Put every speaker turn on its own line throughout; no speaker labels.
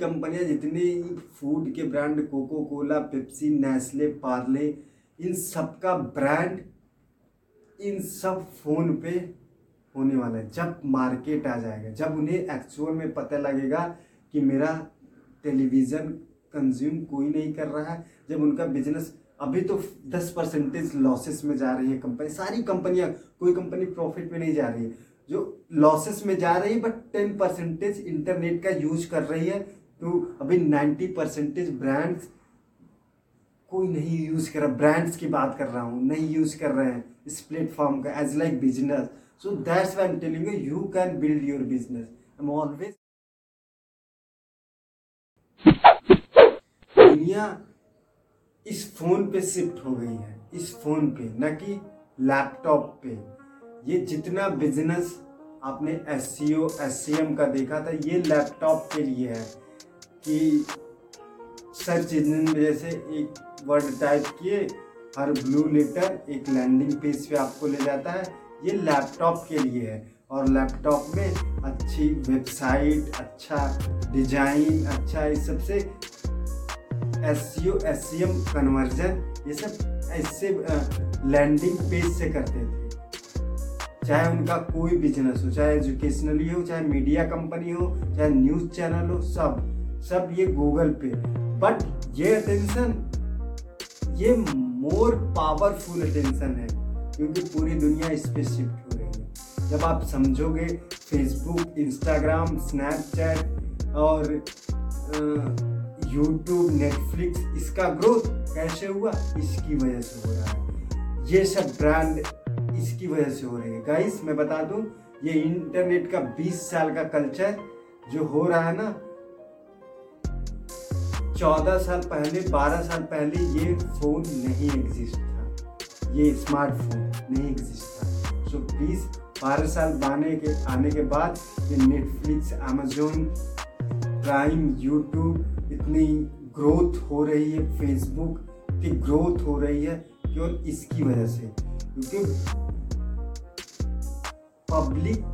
कंपनियाँ जितनी फ़ूड के brand Coca Cola Pepsi Nestle Parle इन सब का ब्रांड इन सब फ़ोन पे होने वाला है। जब मार्केट आ जाएगा, जब उन्हें एक्चुअल में पता लगेगा कि मेरा टेलीविज़न कंज्यूम कोई नहीं कर रहा है, जब उनका बिज़नेस अभी तो दस परसेंटेज लॉसेस में जा रही है कंपनी सारी कंपनियाँ, कोई कंपनी प्रॉफिट में नहीं जा रही है। जो लॉसेस में जा रही है बट टेन परसेंटेज इंटरनेट का यूज़ कर रही है तो अभी नाइन्टी परसेंटेज ब्रांड्स कोई नहीं यूज़ कर रहा, ब्रांड्स की बात कर रहा हूँ, नहीं यूज़ कर रहे हैं इस प्लेटफॉर्म का as like business so that's why am telling you you can build your business am always दुनिया इस फ़ोन पे शिफ्ट हो गई है, इस फ़ोन पे, न कि लैपटॉप पे। ये जितना बिज़नेस आपने S C O S C M का देखा था, ये लैपटॉप के लिए है। कि सर्च इंजन में जैसे एक वर्ड टाइप किए, हर ब्लू लेटर एक लैंडिंग पेज पे आपको ले जाता है। ये लैपटॉप के लिए है और लैपटॉप में अच्छी वेबसाइट अच्छा डिज़ाइन अच्छा इस सबसे S C O S C M conversion ये सब ऐसे लैंडिंग पेज से करते थे। चाहे उनका कोई बिज़नेस हो, चाहे एजुकेशनली हो चाहे मीडिया कंपनी हो, चाहे न्यूज़ चैनल हो, सब। सब ये गूगल पे बट ये अटेंशन ये मोर पावरफुल अटेंशन है, क्योंकि पूरी दुनिया इस पर शिफ्ट हो रही है। जब आप समझोगे फेसबुक इंस्टाग्राम स्नैपचैट और यूट्यूब नेटफ्लिक्स इसका ग्रोथ कैसे हुआ? इसकी वजह से हो रहा है। ये सब ब्रांड इसकी वजह से हो रही है। गाइस मैं बता दूँ, ये इंटरनेट का 20 साल का कल्चर जो हो रहा है ना चौदह साल पहले, बारह साल पहले ये फ़ोन नहीं एग्जिस्ट था। ये स्मार्टफ़ोन नहीं एग्जिस्ट था। सो प्लीज़ बारह साल बाने के, आने के बाद ये नेटफ्लिक्स अमेजोन प्राइम यूट्यूब इतनी ग्रोथ हो रही है। फेसबुक की ग्रोथ हो रही है केवल इसकी वजह से। क्योंकि पब्लिक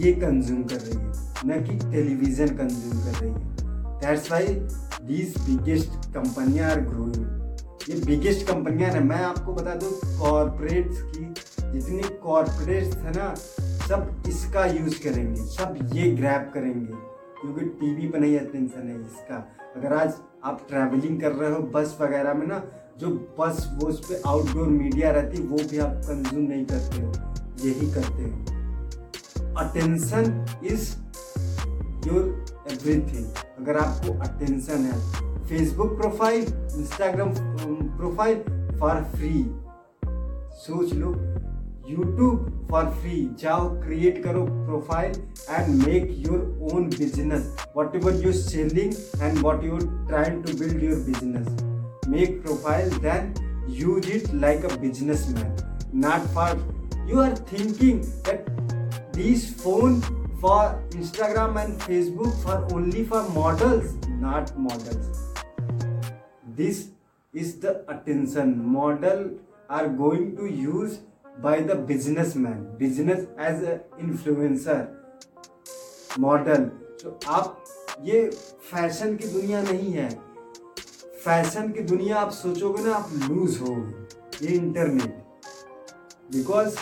ये कंज्यूम कर रही है, न कि टेलीविज़न कंज्यूम कर रही है। दैट्स वाई दीज बिगेस्ट कंपनियाँ आर ग्रोइंग ये बिगेस्ट कंपनियाँ हैं। मैं आपको बता दूँ कॉरपोरेट्स की जितनी कॉरपोरेट्स है ना, सब इसका यूज़ करेंगे। सब ये ग्रैप करेंगे। क्योंकि टीवी पर नहीं अटेंशन है इसका। अगर आज आप ट्रैवलिंग कर रहे हो बस वगैरह में ना, जो बस वो उस पर आउटडोर मीडिया रहती, वो भी आप कंज्यूम नहीं करते हो। यही करते हो। अटेंशन इज़ योर एवरीथिंग अगर आपको अटेंशन है Facebook profile Instagram profile for free सोच लो यूट्यूब फॉर फ्री जाओ क्रिएट करो profile and make your own business whatever you're selling and what you're trying to build your business make profile then use it like a businessman not for you are thinking that this phone for Instagram and Facebook for only for models, not models. This is the attention model are going to use by the businessman, business as a influencer model तो आप ये fashion की दुनिया नहीं है fashion की दुनिया आप सोचोगे ना आप लूज हो ये इंटरनेट बिकॉज़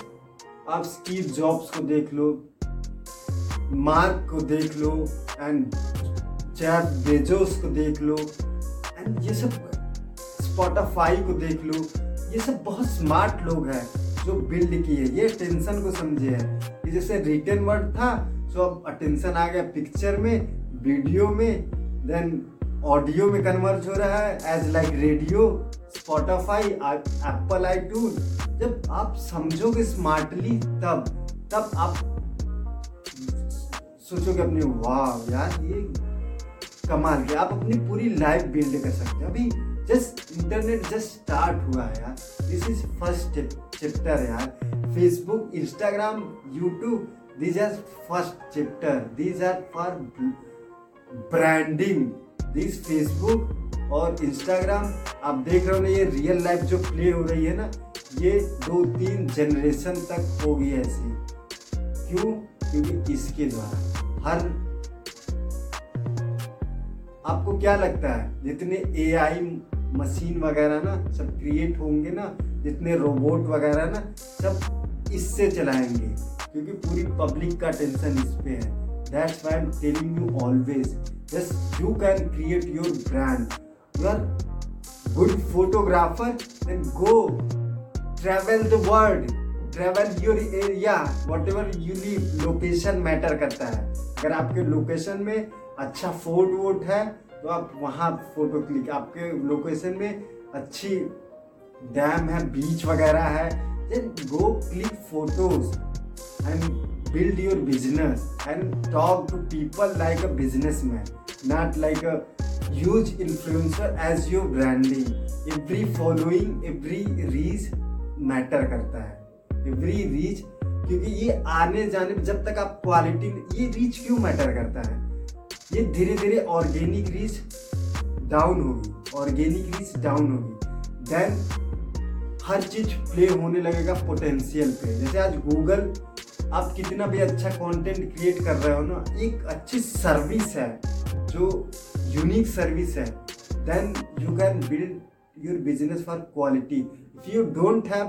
आप स्टीव जॉब्स को देख लो मार्क को देख लो एंड जैफ बेजोस को देख लो एंड ये सब स्पॉटाफाई को देख लो। ये सब बहुत स्मार्ट लोग हैं जो बिल्ड किए ये टेंशन को समझे हैं। जैसे रिटर्न वर्ड था तो अब अटेंशन आ गया पिक्चर में वीडियो में देन ऑडियो में कन्वर्ट हो रहा है। As like radio Spotify Apple आई जब आप समझोगे स्मार्टली तब तब आप सोचोगे अपने, वाह यार, ये कमाल के, आप अपनी पूरी लाइफ बिल्ड कर सकते हैं। अभी जस्ट इंटरनेट जस्ट स्टार्ट हुआ है यार। दिस इज़ फ़र्स्ट चैप्टर यार। Facebook Instagram YouTube this are first chapter this are for branding this Facebook और इंस्टाग्राम आप देख रहे हो ना, ये रियल लाइफ जो प्ले हो रही है ना, ये दो तीन जनरेशन तक होगी ऐसी। क्यों? क्योंकि इसके द्वारा। हर आपको क्या लगता है? जितने एआई मशीन वगैरह ना सब क्रिएट होंगे ना, जितने रोबोट वगैरह ना, सब इससे चलाएँगे। क्योंकि पूरी पब्लिक का टेंशन इस पे है। That's I am telling you always just you can create your brand you are good photographer then go travel the world travel your area whatever you live location matter करता है। अगर आपके location में अच्छा fort vote है तो आप वहाँ फ़ोटो क्लिक आपके लोकेशन में अच्छी डैम है बीच वगैरह है then go click photos and build your business and talk to people like a businessman not like a huge influencer as your branding every following every reach matter करता है। Every reach क्योंकि ये आने जाने जब तक आप क्वालिटी ये रीच क्यों मैटर करता है? ये धीरे धीरे ऑर्गेनिक रीच डाउन होगी ऑर्गेनिक रीच डाउन होगी। देन हर चीज़ प्ले होने लगेगा पोटेंशियल पे। जैसे आज गूगल आप कितना भी अच्छा कंटेंट क्रिएट कर रहे हो ना, एक अच्छी सर्विस है, जो यूनिक सर्विस है। Then you can build your business for quality if you don't have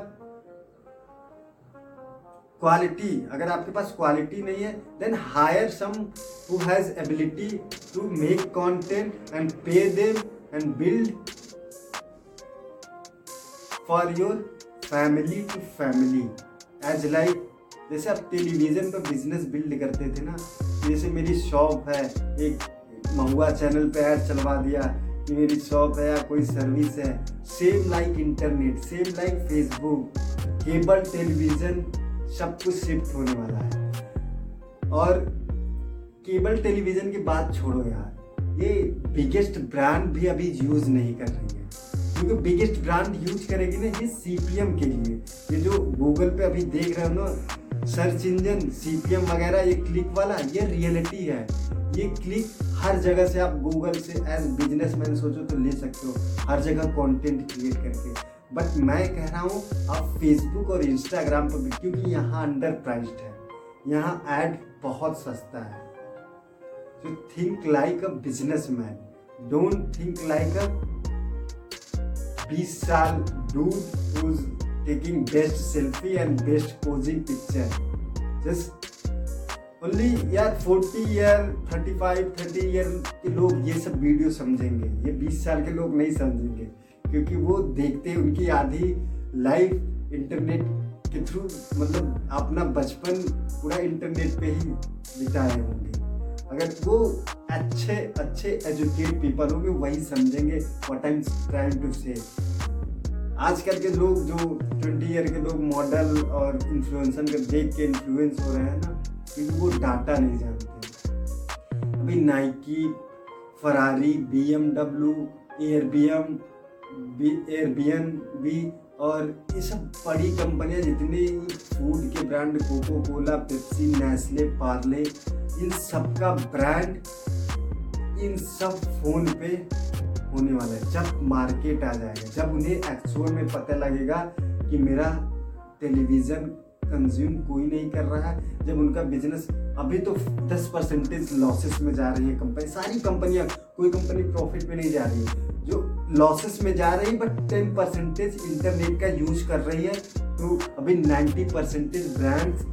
quality अगर आपके पास क्वालिटी नहीं है then hire some who has ability to make content and pay them and build for your family to family as like जैसे आप television पर business build करते थे ना, जैसे मेरी शॉप है, एक महुआ चैनल पे ऐड चलवा दिया कि मेरी शॉप है या कोई सर्विस है same like internet same like Facebook cable television सब कुछ शिफ्ट होने वाला है। और केबल टेलीविज़न की बात छोड़ो यार, ये बिगेस्ट ब्रांड भी अभी यूज़ नहीं कर रही है। क्योंकि बिगेस्ट ब्रांड यूज़ करेगी ना ये सीपीएम के लिए। ये जो गूगल पे अभी देख रहे हो ना सर्च इंजन सीपीएम वगैरह, ये क्लिक वाला, ये रियलिटी है। ये क्लिक हर जगह से आप गूगल से एज बिजनेसमैन सोचो तो ले सकते हो। हर जगह कंटेंट क्रिएट करके। बट मैं कह रहा हूँ आप फेसबुक और इंस्टाग्राम पर भी, क्योंकि यहाँ अंडर प्राइस्ड है। यहाँ एड बहुत सस्ता है। तो think like a businessman don't think like a बीस साल dude taking best selfie and best posing picture. Just only यार 40 ईयर 35 30 ईयर के लोग ये सब वीडियो समझेंगे। ये 20 साल के लोग नहीं समझेंगे। क्योंकि वो देखते उनकी आधी लाइफ इंटरनेट के थ्रू मतलब अपना बचपन पूरा इंटरनेट पे ही बिताए होंगे। अगर वो अच्छे अच्छे एजुकेट पीपल होंगे, वही समझेंगे what I am trying to say आजकल के लोग जो ट्वेंटी ईयर के लोग मॉडल और इन्फ्लुएंसर के देख के इन्फ्लुएंस हो रहे हैं ना, क्योंकि वो डाटा नहीं जानते। अभी Nike Ferrari B M W air B M air B और ये सब बड़ी कंपनियाँ जितने फ़ूड के brand Coca Cola Pepsi Nestle Parle इन सब का ब्रांड इन सब फ़ोन पे होने वाला है। जब मार्केट आ जाएगा, जब उन्हें एक्चुअल में पता लगेगा कि मेरा टेलीविज़न कंज्यूम कोई नहीं कर रहा है, जब उनका बिज़नेस अभी तो 10 परसेंटेज लॉसेस में जा रही है कंपनी सारी कंपनियाँ, कोई कंपनी प्रॉफिट में नहीं जा रही है। जो लॉसेस में जा रही है बट टेन परसेंटेज इंटरनेट का यूज़ कर रही है। तो अभी नाइन्टी परसेंटेज ब्रांड्स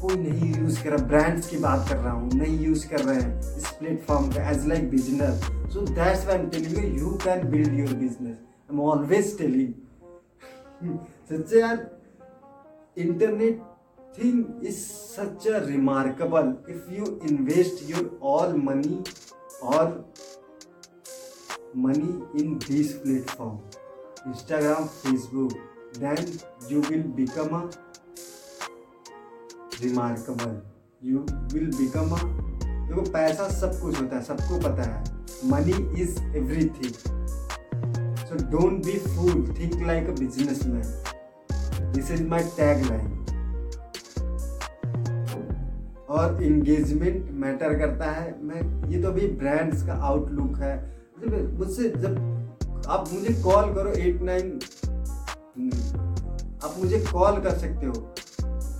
कोई नहीं यूज़ कर रहा। ब्रांड्स की बात कर रहा हूँ, नहीं यूज़ कर रहे हैं इस प्लेटफॉर्म का as like business so that's why am telling you can build your business I am always telling सच्चे यार internet thing is such a remarkable if you invest your all money और money in this platform Instagram Facebook then you will become a remarkable you will become देखो, पैसा सब कुछ होता है, सबको पता है। Money is everything so don't be fool think like a businessman this is my tagline और इंगेजमेंट मैटर करता है। मैं, ये तो अभी ब्रांड्स का आउटलुक है। मुझसे जब आप मुझे कॉल करो एट नाइन, आप मुझे कॉल कर सकते हो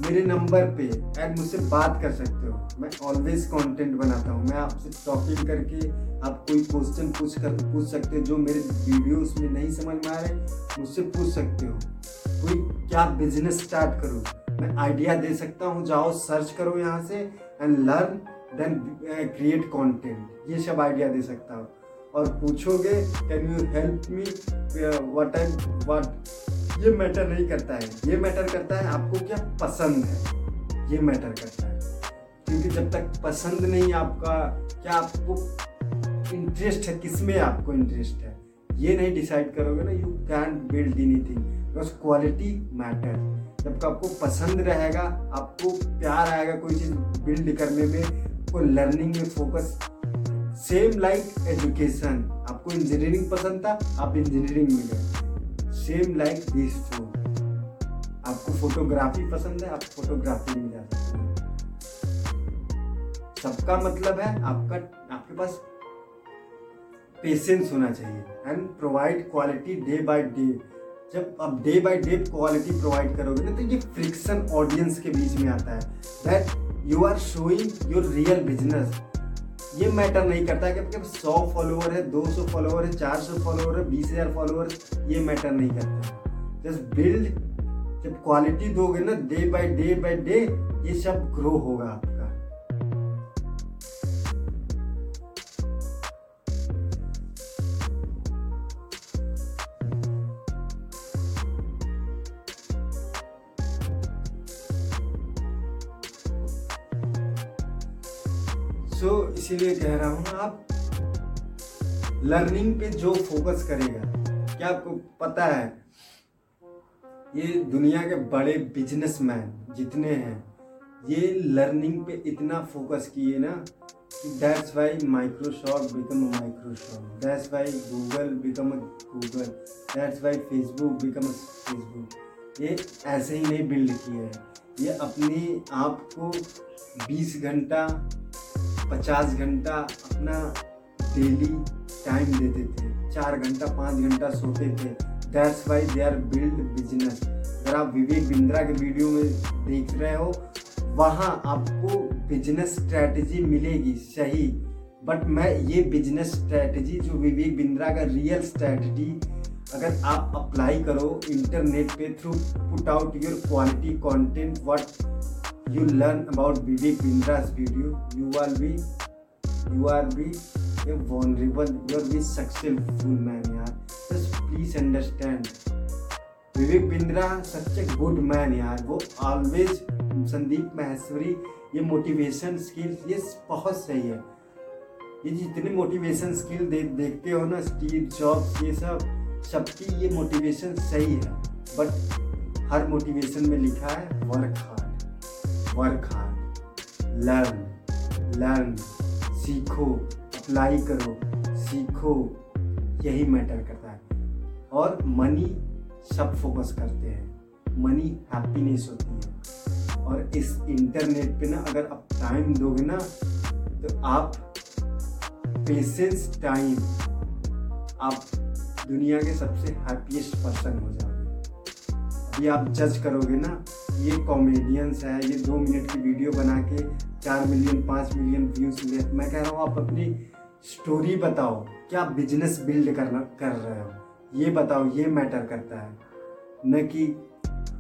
मेरे नंबर पे एंड मुझसे बात कर सकते हो। मैं ऑलवेज कंटेंट बनाता हूँ। मैं आपसे टॉकिंग करके आप कोई क्वेश्चन पूछ कर पूछ सकते हो जो मेरे वीडियोस में नहीं समझ में आ रहे, मुझसे पूछ सकते हो। कोई क्या बिज़नेस स्टार्ट करो? मैं आइडिया दे सकता हूँ। जाओ सर्च करो यहाँ से and learn then create content ये सब आइडिया दे सकता हूँ। और पूछोगे can you help me what I what ये मैटर नहीं करता है। ये मैटर करता है आपको क्या पसंद है। ये मैटर करता है। क्योंकि जब तक पसंद नहीं आपका, क्या आपको इंटरेस्ट है? किसमें आपको इंटरेस्ट है? ये नहीं डिसाइड करोगे ना you can build anything because quality matter जब आपको पसंद रहेगा, आपको प्यार आएगा कोई चीज़ बिल्ड करने में कोई लर्निंग में फोकस सेम लाइक एजुकेशन। आपको इंजीनियरिंग पसंद था, आप इंजीनियरिंग में गए। सेम लाइक दिस टू आपको फोटोग्राफी पसंद है, आप फोटोग्राफी में जा सकते हैं। सबका मतलब है आपका, आपके पास पेशेंस होना चाहिए and provide quality day by day जब आप day by day quality provide करोगे ना तो ये फ्रिक्शन ऑडियंस के बीच में आता है। That you are showing your real business ये मैटर नहीं करता है कि सौ फॉलोअर है, दो सौ फॉलोअर है, चार सौ फॉलोअर है, बीस हज़ार फॉलोअर ये मैटर नहीं करता। जस्ट बिल्ड जब क्वालिटी दोगे ना day by day by day ये सब ग्रो होगा सो so, इसीलिए कह रहा हूँ आप लर्निंग पे जो फोकस करेगा क्या आपको पता है? ये दुनिया के बड़े बिजनेसमैन जितने हैं ये लर्निंग पे इतना फोकस किए ना कि that's why Microsoft become Microsoft that's why Google become Google that's why Facebook become Facebook ये ऐसे ही नहीं बिल्ड किए हैं। ये अपने आप को 20 घंटा पचास घंटा अपना डेली टाइम देते थे। चार घंटा, पाँच घंटा सोते थे। That's why they are build business अगर आप विवेक बिंद्रा के वीडियो में देख रहे हो, वहाँ आपको बिज़नेस स्ट्रैटेजी मिलेगी, सही। बट मैं ये बिज़नेस स्ट्रैटेजी जो विवेक बिंद्रा का रियल स्ट्रैटेजी अगर आप अप्लाई करो इंटरनेट पे through put out your quality content what you learn about Vivek Bindra's video, you will be you are be a vulnerable, you are be successful man यार. Just please understand. Vivek Bindra such a good man यार वो always Sandeep Maheshwari ये motivation skills ये बहुत सही है ये जितने मोटिवेशन स्किल दे, देखते हो ना स्टीव जॉब्स ये सब सबकी ये मोटिवेशन सही है बट हर मोटिवेशन में लिखा है work hard work hard learn learn सीखो अप्लाई करो, सीखो, यही मैटर करता है। और मनी सब फोकस करते हैं। मनी हैप्पीनेस होती है। और इस इंटरनेट पे ना अगर आप टाइम दोगे ना तो आप पेशेंस टाइम आप दुनिया के सबसे हैप्पीएस्ट पर्सन हो जाओगे। अभी आप जज करोगे ना ये कॉमेडियंस है, ये दो मिनट की वीडियो बना के चार मिलियन पाँच मिलियन व्यूज़ ले। मैं कह रहा हूँ, आप अपनी स्टोरी बताओ, क्या बिज़नेस बिल्ड करना, कर रहे हो? ये बताओ, ये मैटर करता है। न कि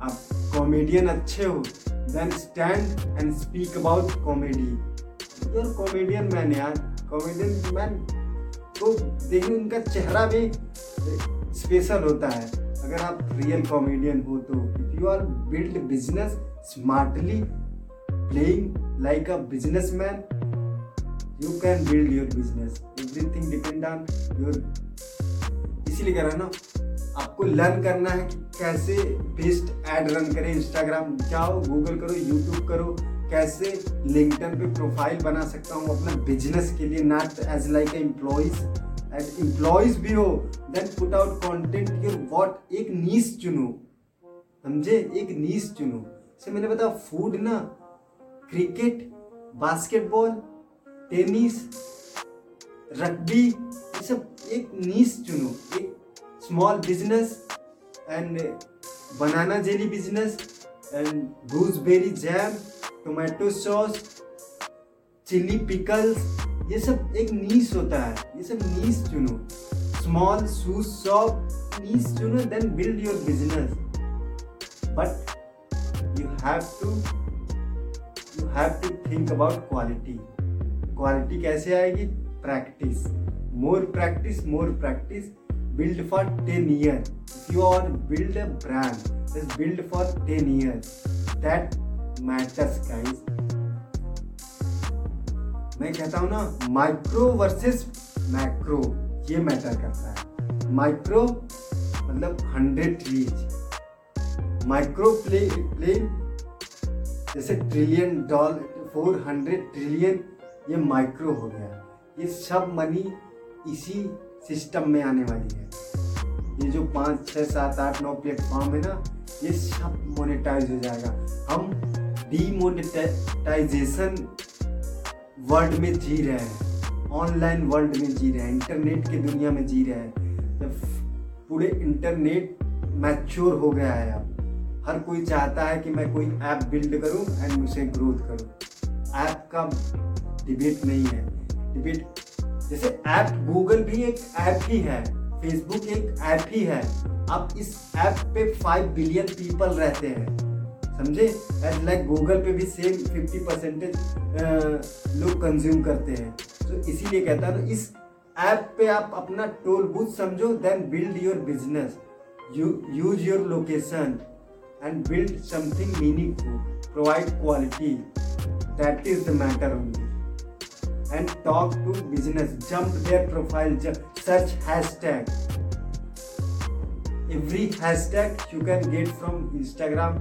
आप कॉमेडियन अच्छे हो then stand and speak about comedy यार कॉमेडियन मैन यार कॉमेडियन मैन तो देखिए उनका चेहरा भी स्पेशल होता है। अगर आप रियल कॉमेडियन हो तो you are build business smartly, playing like a businessman, you can build your business. Everything depend on your, इसीलिए कह रहा है ना, आपको लर्न करना है कि कैसे बेस्ट एड रन करें इंस्टाग्राम जाओ गूगल करो यूट्यूब करो, कैसे लिंक्डइन पे प्रोफ़ाइल बना सकता हूँ अपना बिज़नेस के लिए not as like employees and employees भी हो then put out content your what एक नीस चुनो। समझे? एक नीस चुनो। से मैंने बताया फ़ूड ना क्रिकेट बास्केटबॉल टेनिस रग्बी ये सब एक नीस चुनो। एक small business and banana jelly business and gooseberry jam tomato sauce chilli pickles, ये सब एक नीस होता है। ये सब नीस चुनो। स्मॉल शूज़ शॉप नीस चुनो then build your business but you have to you have to think about quality quality कैसे आएगी? Practice more practice more practice build for 10 years. If you are build a brand, just build for 10 years. That matters मैं कहता हूँ ना micro versus macro ये matter करता है। Micro मतलब hundred trees micro play plane जैसे trillion dollar four hundred trillion ये माइक्रो हो गया। ये सब मनी इसी सिस्टम में आने वाली है। ये जो पाँच छः सात, आठ, नौ प्लेटफॉर्म है ना, ये सब मोनेटाइज हो जाएगा। हम डीमोनेटाइजेशन वर्ल्ड में जी रहे हैं। ऑनलाइन वर्ल्ड में जी रहे हैं। इंटरनेट की दुनिया में जी रहे हैं। जब पूरे इंटरनेट मैच्योर हो गया है अब, हर कोई चाहता है कि मैं कोई ऐप बिल्ड करूँ एंड उसे ग्रोथ करूँ। ऐप का डिबेट नहीं है। डिबेट जैसे ऐप गूगल भी एक ऐप ही है फेसबुक एक ऐप ही है। अब इस ऐप पे फाइव बिलियन पीपल रहते हैं। समझे? एंड लाइक गूगल पे भी सेम फिफ्टी परसेंटेज लोग कंज्यूम करते हैं। तो इसीलिए कहता हूँ इस ऐप पे आप अपना टोल बूथ समझो then build your business use your location and build something meaningful provide quality that is the matter only and talk to business. Jump their profile. Search hashtag. Every hashtag you can get from instagram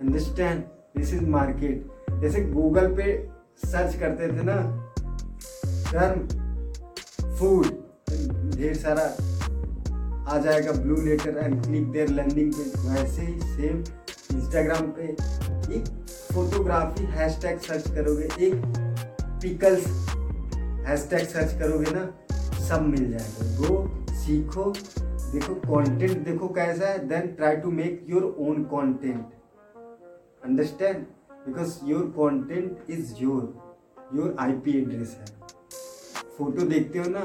understand? This is market. जैसे Google पे search करते थे ना term food ढेर सारा आ जाएगा blue letter and click there landing पे वैसे ही सेम इंस्टाग्राम पे एक फोटोग्राफी हैशटैग सर्च करोगे, एक पिकल्स हैशटैग सर्च करोगे ना, सब मिल जाएगा। गो सीखो, देखो कंटेंट देखो कैसा है then try to make your own content understand because your content is your your IP address है। फ़ोटो देखते हो ना,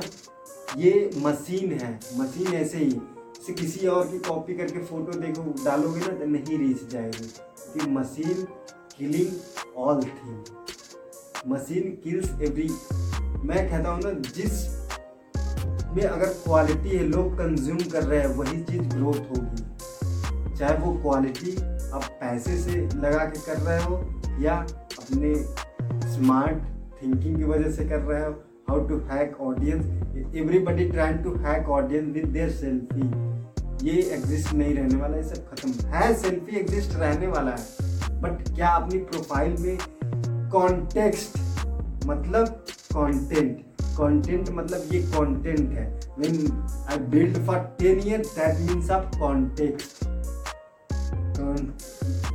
ये मशीन है। मशीन ऐसे ही से किसी और की कॉपी करके फ़ोटो देखो, डालोगे ना तो नहीं रीच जाएगी। Machine killing all thing machine kills every मैं कहता हूँ ना, जिस में अगर क्वालिटी है, लोग कंज्यूम कर रहे हैं, वही चीज़ ग्रोथ होगी। चाहे वो क्वालिटी आप पैसे से लगा के कर रहे हो या अपने स्मार्ट थिंकिंग की वजह से कर रहे हो? How to hack audience everybody trying to hack audience with their selfie ये एग्जिस्ट नहीं रहने वाला है सब खत्म। है सेल्फी एग्जिस्ट रहने वाला है। बट क्या अपनी प्रोफ़ाइल में कॉन्टेक्स्ट मतलब कंटेंट कंटेंट मतलब ये कंटेंट है। When I build for ten year that means of context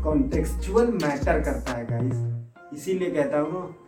contextual matter करता है गाइस इसीलिए कहता हूँ